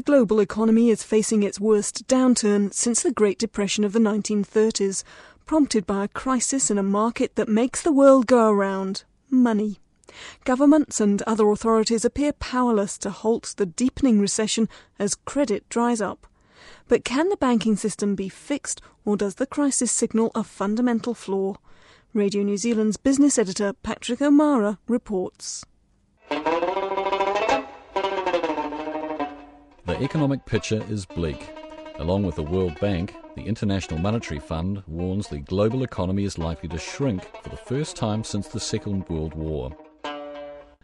the global economy is facing its worst downturn since the Great Depression of the 1930s, prompted by a crisis in a market that makes the world go around money. Governments and other authorities appear powerless to halt the deepening recession as credit dries up. But can the banking system be fixed, or does the crisis signal a fundamental flaw? Radio New Zealand's business editor Patrick O'Meara reports. Economic picture is bleak. Along with the World Bank, the International Monetary Fund warns the global economy is likely to shrink for the first time since the Second World War.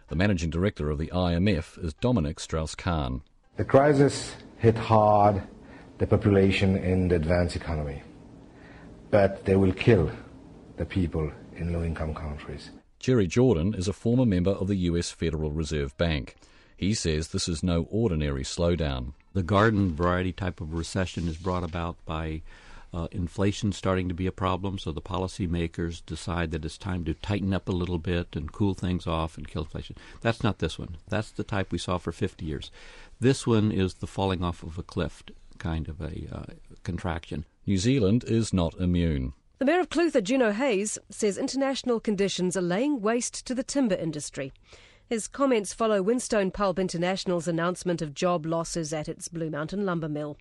The managing director of the IMF is Dominique Strauss Kahn. The crisis hit hard the population in the advanced economy, but they will kill the people in low income countries. Jerry Jordan is a former member of the US Federal Reserve Bank. He says this is no ordinary slowdown. The garden variety type of recession is brought about by uh, inflation starting to be a problem, so the policymakers decide that it's time to tighten up a little bit and cool things off and kill inflation. That's not this one. That's the type we saw for 50 years. This one is the falling off of a cliff kind of a uh, contraction. New Zealand is not immune. The Mayor of Clutha, Juno Hayes, says international conditions are laying waste to the timber industry. His comments follow Winstone Pulp International's announcement of job losses at its Blue Mountain lumber mill.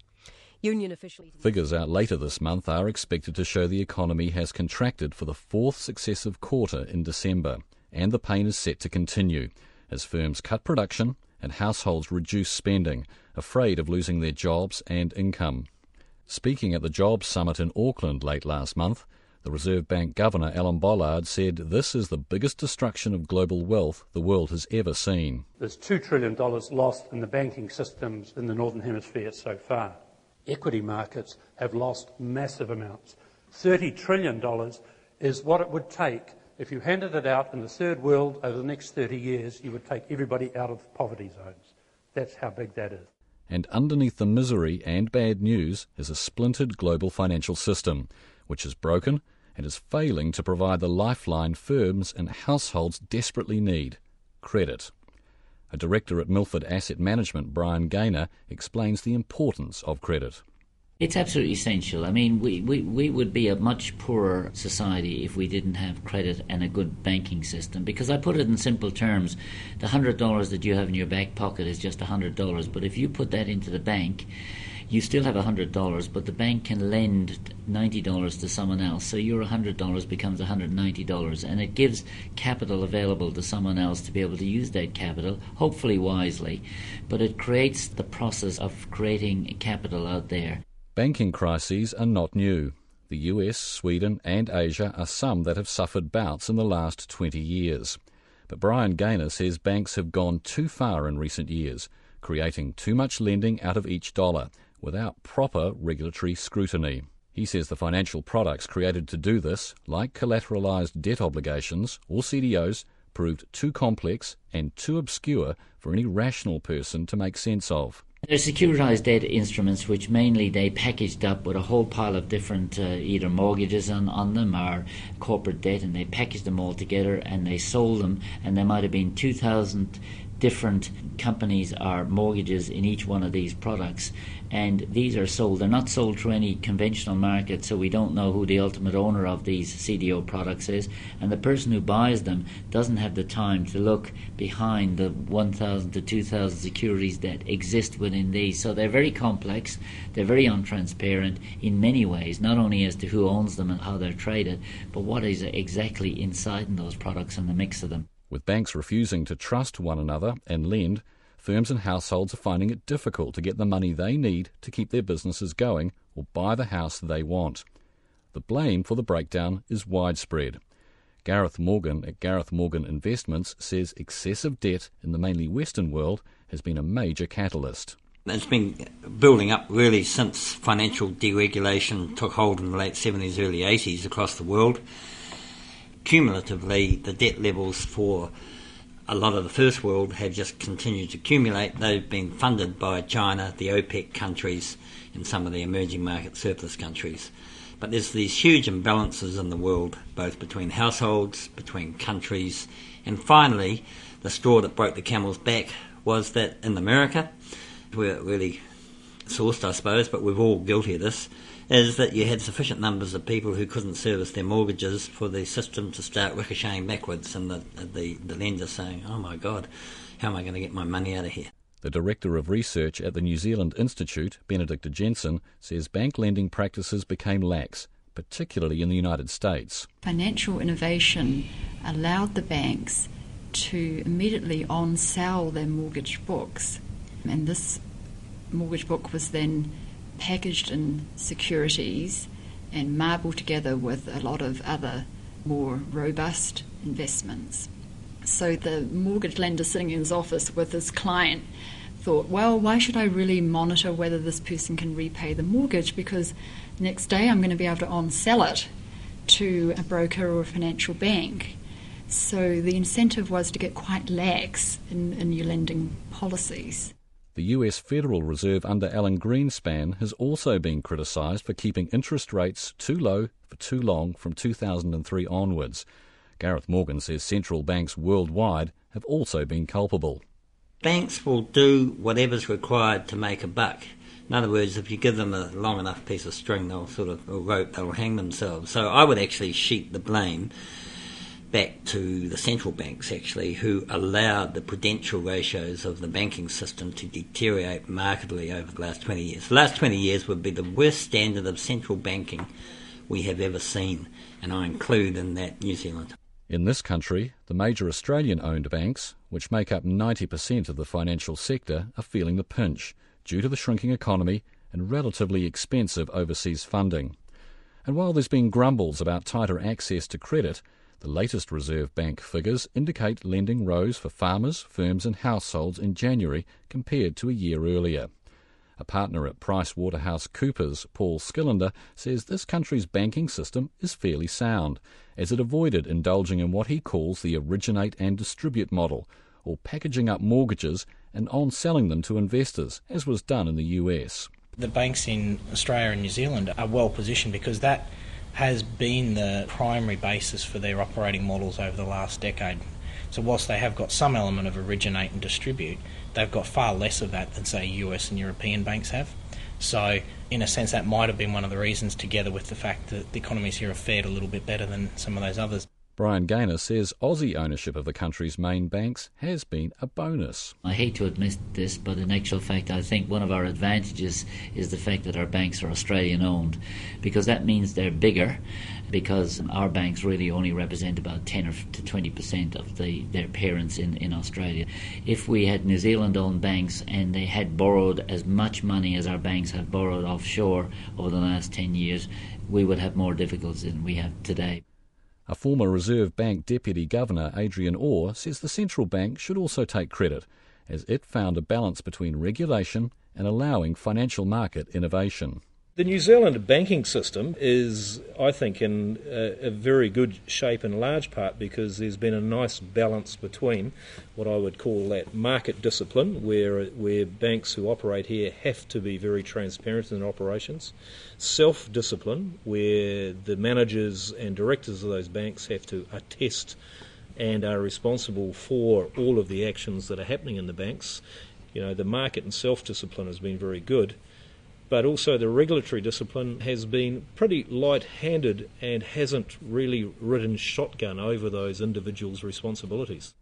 Union officials. Figures out later this month are expected to show the economy has contracted for the fourth successive quarter in December, and the pain is set to continue as firms cut production and households reduce spending, afraid of losing their jobs and income. Speaking at the Jobs Summit in Auckland late last month, the Reserve Bank Governor Alan Bollard said this is the biggest destruction of global wealth the world has ever seen. There's $2 trillion lost in the banking systems in the Northern Hemisphere so far. Equity markets have lost massive amounts. $30 trillion is what it would take if you handed it out in the third world over the next 30 years, you would take everybody out of poverty zones. That's how big that is and underneath the misery and bad news is a splintered global financial system, which is broken and is failing to provide the lifeline firms and households desperately need credit. A director at Milford Asset Management, Brian Gaynor, explains the importance of credit. It's absolutely essential. I mean, we, we, we would be a much poorer society if we didn't have credit and a good banking system. Because I put it in simple terms the $100 that you have in your back pocket is just $100. But if you put that into the bank, you still have $100, but the bank can lend $90 to someone else. So your $100 becomes $190. And it gives capital available to someone else to be able to use that capital, hopefully wisely. But it creates the process of creating capital out there. Banking crises are not new. The US, Sweden, and Asia are some that have suffered bouts in the last 20 years. But Brian Gaynor says banks have gone too far in recent years, creating too much lending out of each dollar without proper regulatory scrutiny. He says the financial products created to do this, like collateralized debt obligations or CDOs, proved too complex and too obscure for any rational person to make sense of. They're securitized debt instruments, which mainly they packaged up with a whole pile of different uh, either mortgages on, on them or corporate debt, and they packaged them all together and they sold them, and there might have been 2,000 different companies are mortgages in each one of these products and these are sold. They're not sold through any conventional market so we don't know who the ultimate owner of these CDO products is and the person who buys them doesn't have the time to look behind the 1000 to 2000 securities that exist within these. So they're very complex they're very untransparent in many ways not only as to who owns them and how they're traded but what is exactly inside in those products and the mix of them with banks refusing to trust one another and lend, firms and households are finding it difficult to get the money they need to keep their businesses going or buy the house they want. The blame for the breakdown is widespread. Gareth Morgan at Gareth Morgan Investments says excessive debt in the mainly Western world has been a major catalyst. It's been building up really since financial deregulation took hold in the late 70s, early 80s across the world cumulatively, the debt levels for a lot of the first world have just continued to accumulate. They've been funded by China, the OPEC countries, and some of the emerging market surplus countries. But there's these huge imbalances in the world, both between households, between countries, and finally, the straw that broke the camel's back was that in America, where it really sourced, I suppose, but we're all guilty of this, is that you had sufficient numbers of people who couldn't service their mortgages for the system to start ricocheting backwards and the, the, the lender saying, oh my God, how am I going to get my money out of here? The Director of Research at the New Zealand Institute, Benedicta Jensen, says bank lending practices became lax, particularly in the United States. Financial innovation allowed the banks to immediately on sell their mortgage books, and this mortgage book was then packaged in securities and marbled together with a lot of other more robust investments. So the mortgage lender sitting in his office with his client thought, well, why should I really monitor whether this person can repay the mortgage? Because next day I'm going to be able to on sell it to a broker or a financial bank. So the incentive was to get quite lax in, in your lending policies. The US Federal Reserve under Alan Greenspan has also been criticised for keeping interest rates too low for too long from 2003 onwards. Gareth Morgan says central banks worldwide have also been culpable. Banks will do whatever's required to make a buck. In other words, if you give them a long enough piece of string, they'll sort of, or rope, they'll hang themselves. So I would actually sheet the blame back to the central banks actually, who allowed the prudential ratios of the banking system to deteriorate markedly over the last 20 years. The last 20 years would be the worst standard of central banking we have ever seen, and I include in that New Zealand. In this country, the major Australian owned banks, which make up 90% of the financial sector, are feeling the pinch due to the shrinking economy and relatively expensive overseas funding. And while there's been grumbles about tighter access to credit, the latest Reserve Bank figures indicate lending rose for farmers, firms, and households in January compared to a year earlier. A partner at Price Waterhouse Coopers, Paul Skillender, says this country's banking system is fairly sound, as it avoided indulging in what he calls the originate and distribute model, or packaging up mortgages and on selling them to investors, as was done in the US. The banks in Australia and New Zealand are well positioned because that has been the primary basis for their operating models over the last decade. So, whilst they have got some element of originate and distribute, they've got far less of that than, say, US and European banks have. So, in a sense, that might have been one of the reasons, together with the fact that the economies here have fared a little bit better than some of those others. Brian Gaynor says Aussie ownership of the country's main banks has been a bonus. I hate to admit this, but in actual fact, I think one of our advantages is the fact that our banks are Australian owned, because that means they're bigger. Because our banks really only represent about 10 or to 20 percent of the, their parents in, in Australia. If we had New Zealand owned banks and they had borrowed as much money as our banks have borrowed offshore over the last 10 years, we would have more difficulties than we have today. A former Reserve Bank Deputy Governor, Adrian Orr, says the central bank should also take credit, as it found a balance between regulation and allowing financial market innovation. The New Zealand banking system is, I think, in a, a, very good shape in large part because there's been a nice balance between what I would call that market discipline, where where banks who operate here have to be very transparent in their operations, self discipline, where the managers and directors of those banks have to attest and are responsible for all of the actions that are happening in the banks. You know, the market and self discipline has been very good but also the regulatory discipline has been pretty light handed and hasn't really ridden shotgun over those individuals' responsibilities.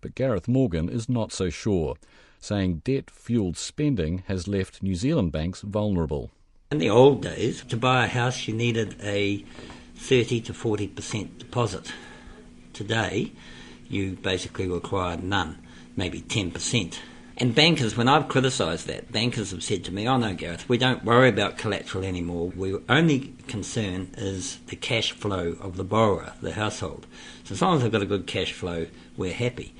But Gareth Morgan is not so sure, saying debt fuelled spending has left New Zealand banks vulnerable. In the old days, to buy a house you needed a 30 to 40% deposit. Today, you basically require none, maybe 10%. And bankers, when I've criticised that, bankers have said to me, oh no, Gareth, we don't worry about collateral anymore. Our only concern is the cash flow of the borrower, the household. So as long as they've got a good cash flow, we're happy.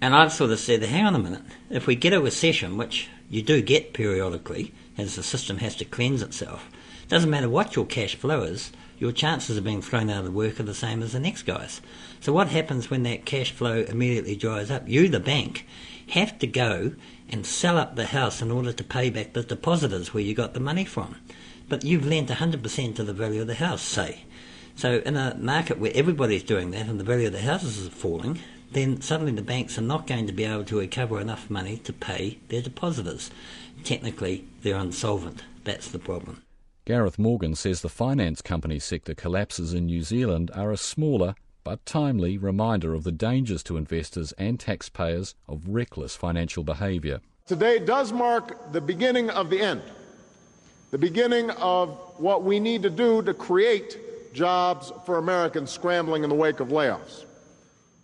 And I've sort of said, hang on a minute, if we get a recession, which you do get periodically, as the system has to cleanse itself, doesn't matter what your cash flow is, your chances of being thrown out of work are the same as the next guy's. So what happens when that cash flow immediately dries up? You, the bank, have to go and sell up the house in order to pay back the depositors where you got the money from. But you've lent 100% of the value of the house, say. So in a market where everybody's doing that and the value of the houses is falling, then suddenly the banks are not going to be able to recover enough money to pay their depositors. Technically, they're insolvent. That's the problem. Gareth Morgan says the finance company sector collapses in New Zealand are a smaller but timely reminder of the dangers to investors and taxpayers of reckless financial behaviour. Today does mark the beginning of the end, the beginning of what we need to do to create jobs for Americans scrambling in the wake of layoffs.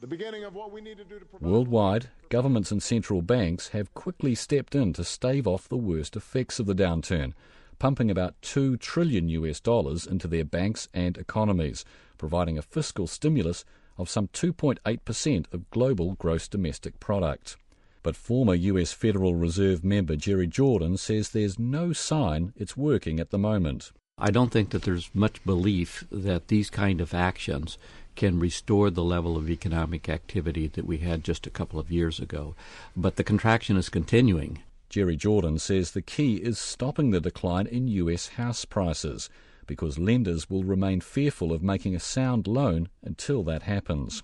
The beginning of what we need to do to Worldwide, governments and central banks have quickly stepped in to stave off the worst effects of the downturn, pumping about 2 trillion US dollars into their banks and economies, providing a fiscal stimulus of some 2.8% of global gross domestic product. But former US Federal Reserve member Jerry Jordan says there's no sign it's working at the moment. I don't think that there's much belief that these kind of actions can restore the level of economic activity that we had just a couple of years ago. But the contraction is continuing. Jerry Jordan says the key is stopping the decline in US house prices because lenders will remain fearful of making a sound loan until that happens.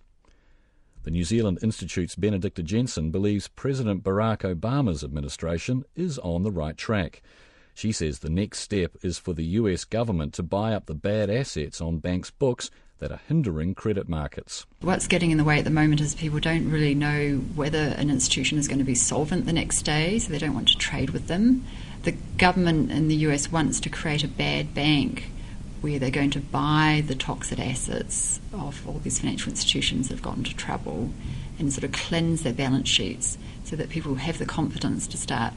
The New Zealand Institute's Benedicta Jensen believes President Barack Obama's administration is on the right track. She says the next step is for the US government to buy up the bad assets on banks' books that are hindering credit markets. What's getting in the way at the moment is people don't really know whether an institution is going to be solvent the next day, so they don't want to trade with them. The government in the US wants to create a bad bank where they're going to buy the toxic assets of all these financial institutions that have got into trouble and sort of cleanse their balance sheets so that people have the confidence to start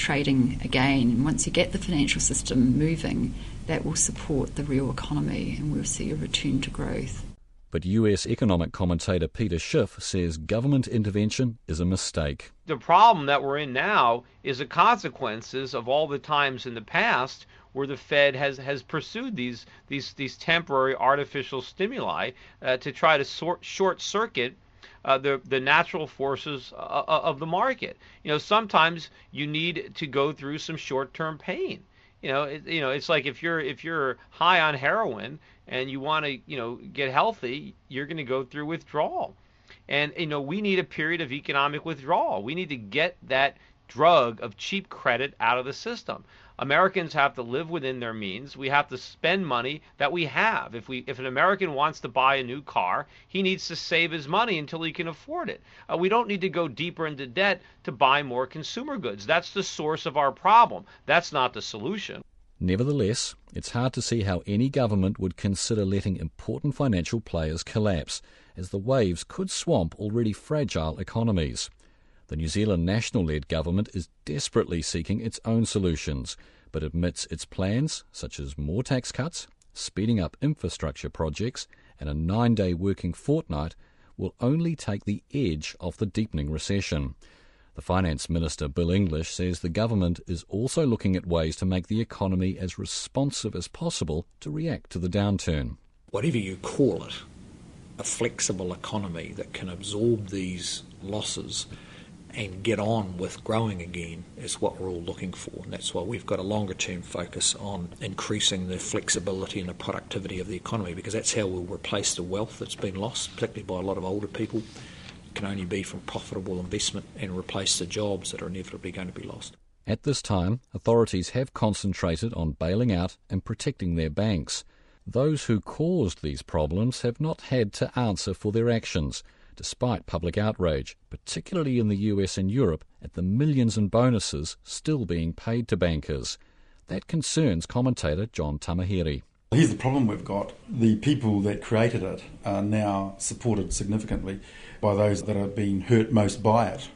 trading again. And once you get the financial system moving, that will support the real economy and we'll see a return to growth. But US economic commentator Peter Schiff says government intervention is a mistake. The problem that we're in now is the consequences of all the times in the past where the Fed has, has pursued these, these, these temporary artificial stimuli uh, to try to sort, short circuit uh, the the natural forces uh, uh, of the market. You know, sometimes you need to go through some short-term pain. You know, it, you know, it's like if you're if you're high on heroin and you want to you know get healthy, you're going to go through withdrawal. And you know, we need a period of economic withdrawal. We need to get that drug of cheap credit out of the system. Americans have to live within their means. We have to spend money that we have. If we if an American wants to buy a new car, he needs to save his money until he can afford it. Uh, we don't need to go deeper into debt to buy more consumer goods. That's the source of our problem. That's not the solution. Nevertheless, it's hard to see how any government would consider letting important financial players collapse, as the waves could swamp already fragile economies. The New Zealand national led government is desperately seeking its own solutions, but admits its plans, such as more tax cuts, speeding up infrastructure projects, and a nine day working fortnight, will only take the edge off the deepening recession. The Finance Minister, Bill English, says the government is also looking at ways to make the economy as responsive as possible to react to the downturn. Whatever you call it, a flexible economy that can absorb these losses and get on with growing again is what we're all looking for. And that's why we've got a longer term focus on increasing the flexibility and the productivity of the economy because that's how we'll replace the wealth that's been lost, particularly by a lot of older people. It can only be from profitable investment and replace the jobs that are inevitably going to be lost. At this time, authorities have concentrated on bailing out and protecting their banks. Those who caused these problems have not had to answer for their actions despite public outrage, particularly in the US and Europe, at the millions in bonuses still being paid to bankers. That concerns commentator John Tamihere. Here's the problem we've got. The people that created it are now supported significantly by those that are being hurt most by it.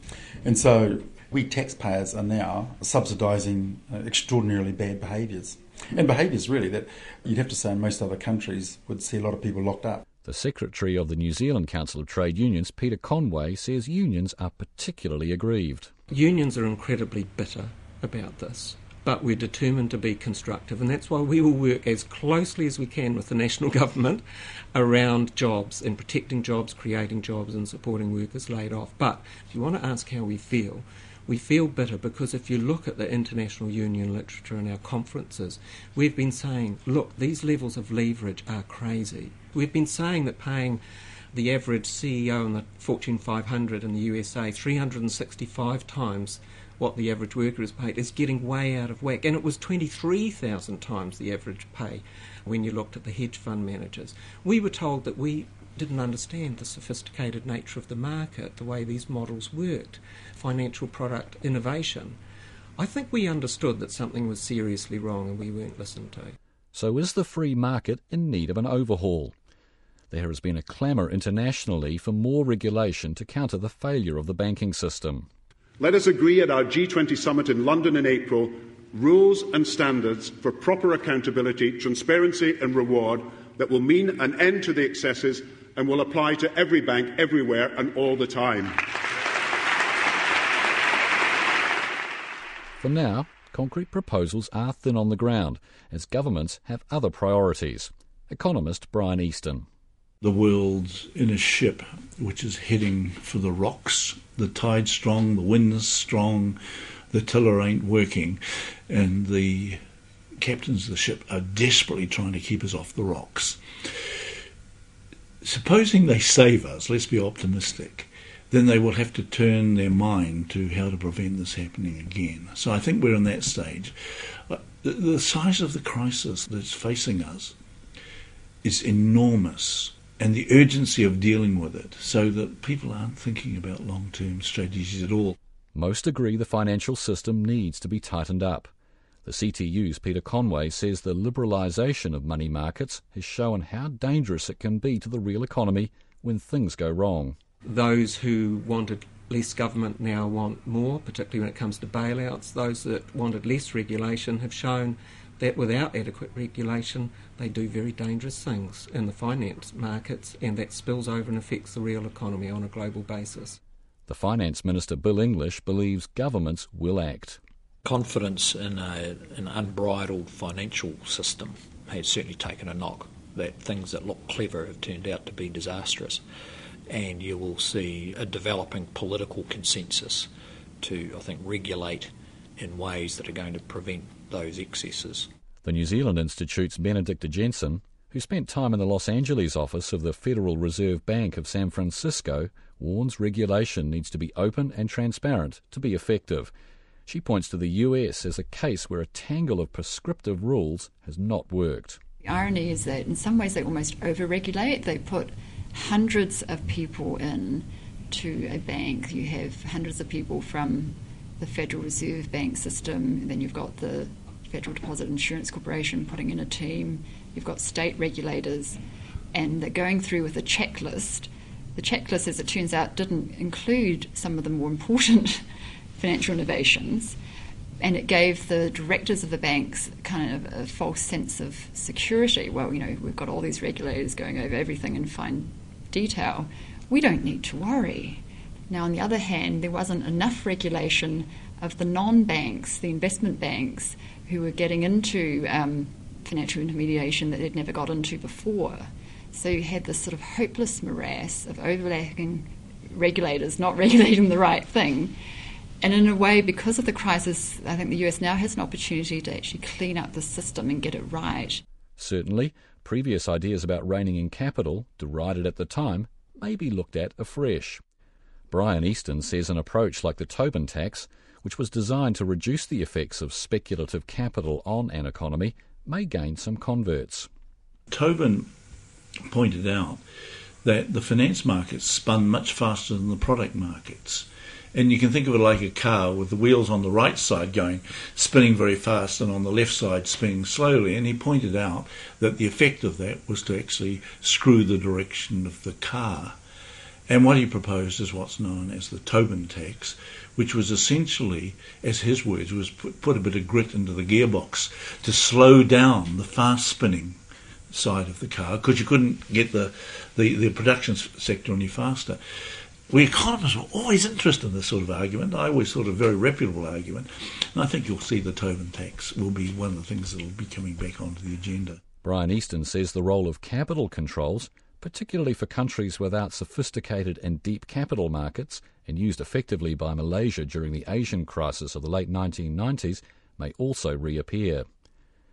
And so we taxpayers are now subsidising uh, extraordinarily bad behaviours. And behaviours really that you'd have to say in most other countries would see a lot of people locked up. The Secretary of the New Zealand Council of Trade Unions, Peter Conway, says unions are particularly aggrieved. Unions are incredibly bitter about this, but we're determined to be constructive, and that's why we will work as closely as we can with the national government around jobs and protecting jobs, creating jobs, and supporting workers laid off. But if you want to ask how we feel, we feel bitter because if you look at the international union literature and our conferences, we've been saying, look, these levels of leverage are crazy. We've been saying that paying the average CEO in the Fortune 500 in the USA, 365 times what the average worker is paid, is getting way out of whack. And it was 23,000 times the average pay when you looked at the hedge fund managers. We were told that we didn't understand the sophisticated nature of the market, the way these models worked, financial product innovation. I think we understood that something was seriously wrong and we weren't listened to. So, is the free market in need of an overhaul? There has been a clamour internationally for more regulation to counter the failure of the banking system. Let us agree at our G20 summit in London in April rules and standards for proper accountability, transparency, and reward that will mean an end to the excesses and will apply to every bank everywhere and all the time. For now, concrete proposals are thin on the ground as governments have other priorities. Economist Brian Easton. The world's in a ship which is heading for the rocks. The tide's strong, the wind's strong, the tiller ain't working, and the captains of the ship are desperately trying to keep us off the rocks. Supposing they save us, let's be optimistic, then they will have to turn their mind to how to prevent this happening again. So I think we're in that stage. Uh, the size of the crisis that's facing us is enormous, and the urgency of dealing with it, so that people aren't thinking about long term strategies at all. Most agree the financial system needs to be tightened up. The CTU's Peter Conway says the liberalisation of money markets has shown how dangerous it can be to the real economy when things go wrong. Those who wanted less government now want more, particularly when it comes to bailouts. Those that wanted less regulation have shown that without adequate regulation, they do very dangerous things in the finance markets, and that spills over and affects the real economy on a global basis. The Finance Minister Bill English believes governments will act confidence in a, an unbridled financial system has certainly taken a knock. That things that look clever have turned out to be disastrous, and you will see a developing political consensus to, I think, regulate in ways that are going to prevent those excesses. The New Zealand Institute's Benedicta Jensen, who spent time in the Los Angeles office of the Federal Reserve Bank of San Francisco, warns regulation needs to be open and transparent to be effective she points to the US as a case where a tangle of prescriptive rules has not worked. The irony is that in some ways they almost overregulate. They put hundreds of people in to a bank. You have hundreds of people from the Federal Reserve Bank system, and then you've got the Federal Deposit Insurance Corporation putting in a team, you've got state regulators, and they're going through with a checklist. The checklist, as it turns out, didn't include some of the more important financial innovations, and it gave the directors of the banks kind of a false sense of security. Well, you know, we've got all these regulators going over everything in fine detail. We don't need to worry. Now, on the other hand, there wasn't enough regulation of the non banks, the investment banks, who were getting into um, financial intermediation that they'd never got into before. So you had this sort of hopeless morass of overlapping regulators not regulating the right thing and in a way, because of the crisis, I think the US now has an opportunity to actually clean up the system and get it right. Certainly, previous ideas about reining in capital, derided at the time, may be looked at afresh. Brian Easton says an approach like the Tobin tax, which was designed to reduce the effects of speculative capital on an economy, may gain some converts. Tobin pointed out that the finance markets spun much faster than the product markets. And you can think of it like a car with the wheels on the right side going, spinning very fast, and on the left side spinning slowly. And he pointed out that the effect of that was to actually screw the direction of the car. And what he proposed is what's known as the Tobin tax, which was essentially, as his words, was put, put a bit of grit into the gearbox to slow down the fast spinning side of the car because you couldn't get the, the, the production sector any faster we economists were always interested in this sort of argument. I always thought a very reputable argument. And I think you'll see the Tobin tax will be one of the things that will be coming back onto the agenda. Brian Easton says the role of capital controls, particularly for countries without sophisticated and deep capital markets, and used effectively by Malaysia during the Asian crisis of the late 1990s, may also reappear.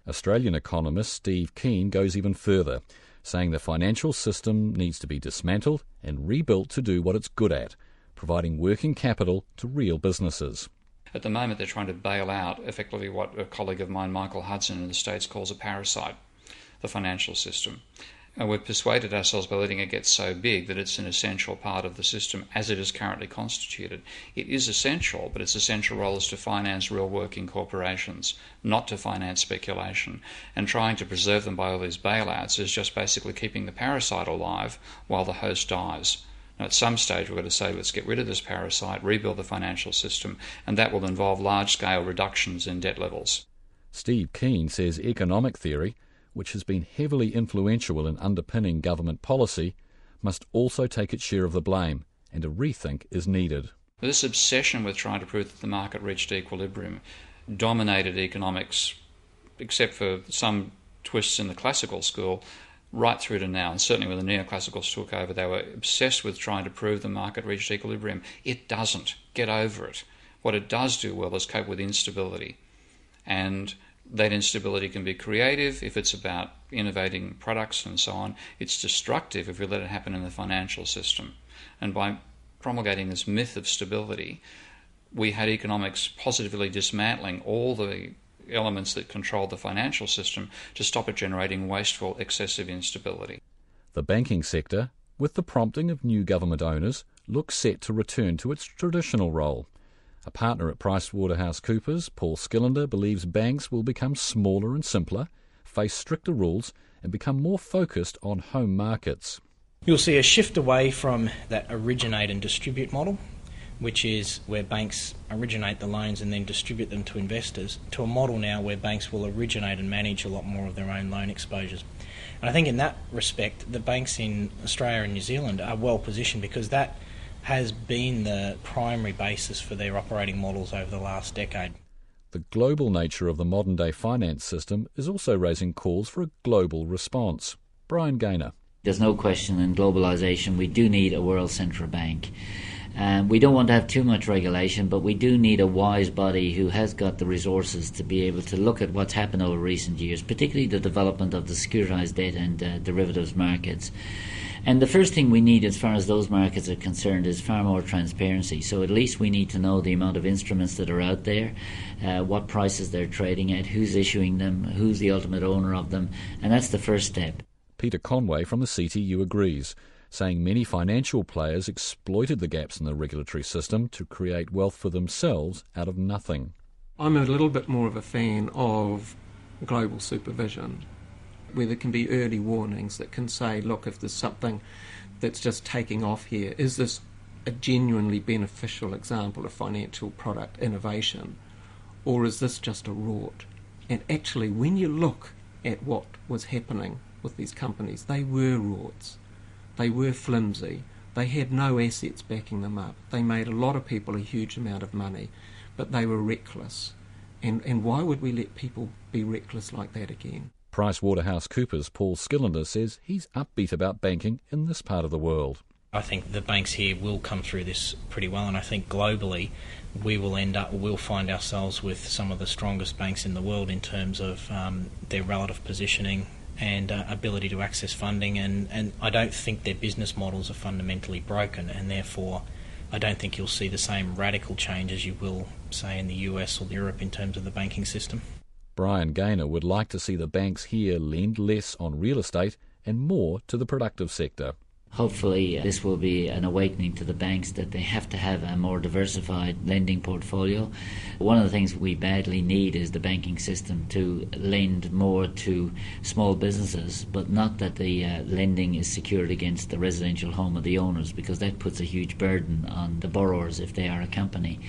Australian economist Steve Keen goes even further saying the financial system needs to be dismantled and rebuilt to do what it's good at, providing working capital to real businesses. At the moment, they're trying to bail out effectively what a colleague of mine, Michael Hudson, in the States calls a parasite, the financial system. And we've persuaded ourselves by letting it get so big that it's an essential part of the system as it is currently constituted. It is essential, but its essential role is to finance real working corporations, not to finance speculation. And trying to preserve them by all these bailouts is just basically keeping the parasite alive while the host dies. Now, at some stage, we're going to say, let's get rid of this parasite, rebuild the financial system, and that will involve large scale reductions in debt levels. Steve Keen says economic theory which has been heavily influential in underpinning government policy, must also take its share of the blame, and a rethink is needed. This obsession with trying to prove that the market reached equilibrium dominated economics, except for some twists in the classical school, right through to now. And certainly when the neoclassicals took over, they were obsessed with trying to prove the market reached equilibrium. It doesn't. Get over it. What it does do well is cope with instability. And that instability can be creative if it's about innovating products and so on. It's destructive if we let it happen in the financial system. And by promulgating this myth of stability, we had economics positively dismantling all the elements that control the financial system to stop it generating wasteful, excessive instability. The banking sector, with the prompting of new government owners, looks set to return to its traditional role a partner at PricewaterhouseCoopers, Paul Skillender, believes banks will become smaller and simpler, face stricter rules, and become more focused on home markets. You'll see a shift away from that originate and distribute model, which is where banks originate the loans and then distribute them to investors, to a model now where banks will originate and manage a lot more of their own loan exposures. And I think in that respect, the banks in Australia and New Zealand are well positioned because that has been the primary basis for their operating models over the last decade. The global nature of the modern day finance system is also raising calls for a global response. Brian Gaynor. There's no question in globalisation we do need a world central bank. Um, we don't want to have too much regulation, but we do need a wise body who has got the resources to be able to look at what's happened over recent years, particularly the development of the securitized debt and uh, derivatives markets. And the first thing we need, as far as those markets are concerned, is far more transparency. So at least we need to know the amount of instruments that are out there, uh, what prices they're trading at, who's issuing them, who's the ultimate owner of them, and that's the first step. Peter Conway from the CTU agrees, saying many financial players exploited the gaps in the regulatory system to create wealth for themselves out of nothing. I'm a little bit more of a fan of global supervision where there can be early warnings that can say, look, if there's something that's just taking off here, is this a genuinely beneficial example of financial product innovation, or is this just a rort? And actually, when you look at what was happening with these companies, they were rorts. They were flimsy. They had no assets backing them up. They made a lot of people a huge amount of money, but they were reckless. And, and why would we let people be reckless like that again? PricewaterhouseCoopers Paul Skillender says he's upbeat about banking in this part of the world. I think the banks here will come through this pretty well, and I think globally we will end up, we'll find ourselves with some of the strongest banks in the world in terms of um, their relative positioning and uh, ability to access funding. And, and I don't think their business models are fundamentally broken, and therefore I don't think you'll see the same radical change as you will, say, in the US or Europe in terms of the banking system. Brian Gaynor would like to see the banks here lend less on real estate and more to the productive sector. Hopefully, this will be an awakening to the banks that they have to have a more diversified lending portfolio. One of the things we badly need is the banking system to lend more to small businesses, but not that the uh, lending is secured against the residential home of the owners, because that puts a huge burden on the borrowers if they are a company.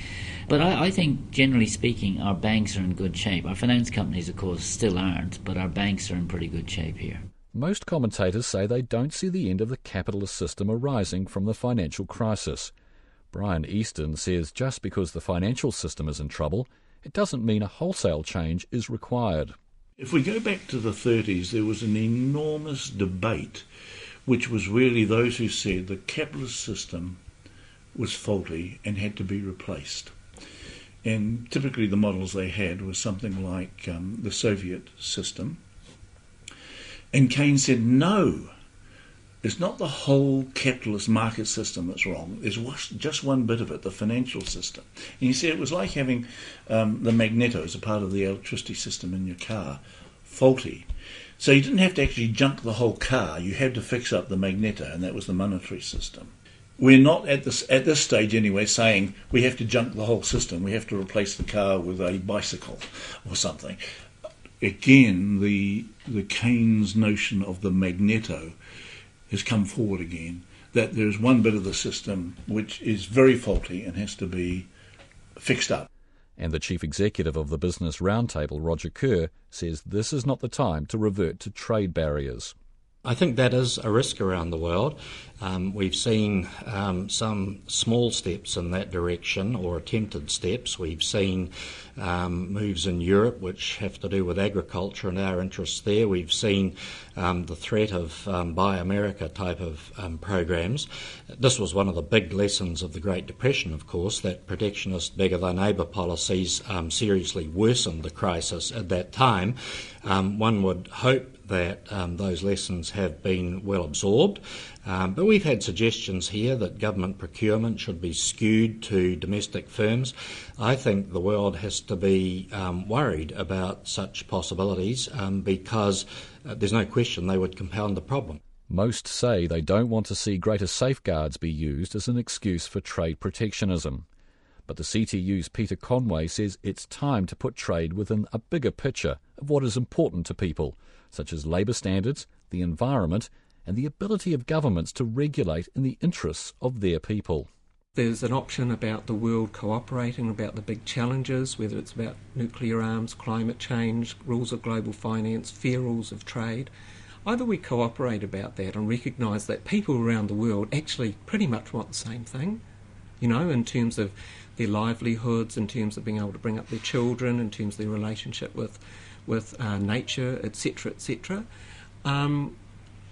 But I, I think, generally speaking, our banks are in good shape. Our finance companies, of course, still aren't, but our banks are in pretty good shape here. Most commentators say they don't see the end of the capitalist system arising from the financial crisis. Brian Easton says just because the financial system is in trouble, it doesn't mean a wholesale change is required. If we go back to the 30s, there was an enormous debate, which was really those who said the capitalist system was faulty and had to be replaced. And typically, the models they had was something like um, the Soviet system, And Keynes said, no, it's not the whole capitalist market system that's wrong. There's just one bit of it, the financial system. And he said it was like having um, the magneto as a part of the electricity system in your car faulty. So you didn't have to actually junk the whole car. You had to fix up the magneto, and that was the monetary system. We're not at this at this stage anyway saying we have to junk the whole system. We have to replace the car with a bicycle or something. Again, the the Keynes notion of the magneto has come forward again. That there is one bit of the system which is very faulty and has to be fixed up. And the chief executive of the Business Roundtable, Roger Kerr, says this is not the time to revert to trade barriers. I think that is a risk around the world. Um, we've seen um, some small steps in that direction or attempted steps. We've seen um, moves in Europe which have to do with agriculture and our interests there. We've seen um, the threat of um, Buy America type of um, programs. This was one of the big lessons of the Great Depression, of course, that protectionist, beggar thy neighbour policies seriously worsened the crisis at that time. one would hope that um, those lessons have been well absorbed. Um, but we've had suggestions here that government procurement should be skewed to domestic firms. I think the world has to be um, worried about such possibilities um, because uh, there's no question they would compound the problem. Most say they don't want to see greater safeguards be used as an excuse for trade protectionism. But the CTU's Peter Conway says it's time to put trade within a bigger picture of what is important to people such as labour standards, the environment, and the ability of governments to regulate in the interests of their people. There's an option about the world cooperating about the big challenges, whether it's about nuclear arms, climate change, rules of global finance, fair rules of trade. Either we cooperate about that and recognise that people around the world actually pretty much want the same thing, you know, in terms of their livelihoods, in terms of being able to bring up their children, in terms of their relationship with with uh, nature, etc., etc., um,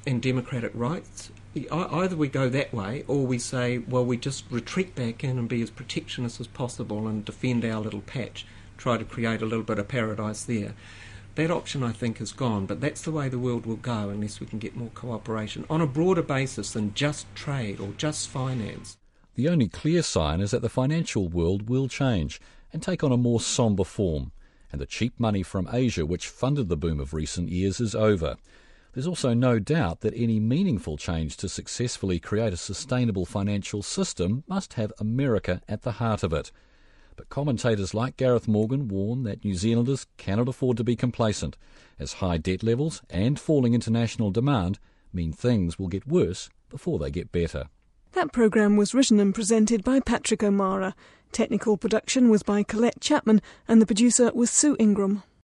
and democratic rights. Either we go that way, or we say, well, we just retreat back in and be as protectionist as possible and defend our little patch, try to create a little bit of paradise there. That option, I think, is gone, but that's the way the world will go unless we can get more cooperation on a broader basis than just trade or just finance. The only clear sign is that the financial world will change and take on a more sombre form and the cheap money from Asia which funded the boom of recent years is over. There's also no doubt that any meaningful change to successfully create a sustainable financial system must have America at the heart of it. But commentators like Gareth Morgan warn that New Zealanders cannot afford to be complacent, as high debt levels and falling international demand mean things will get worse before they get better. That programme was written and presented by Patrick O'Meara. Technical production was by Colette Chapman, and the producer was Sue Ingram.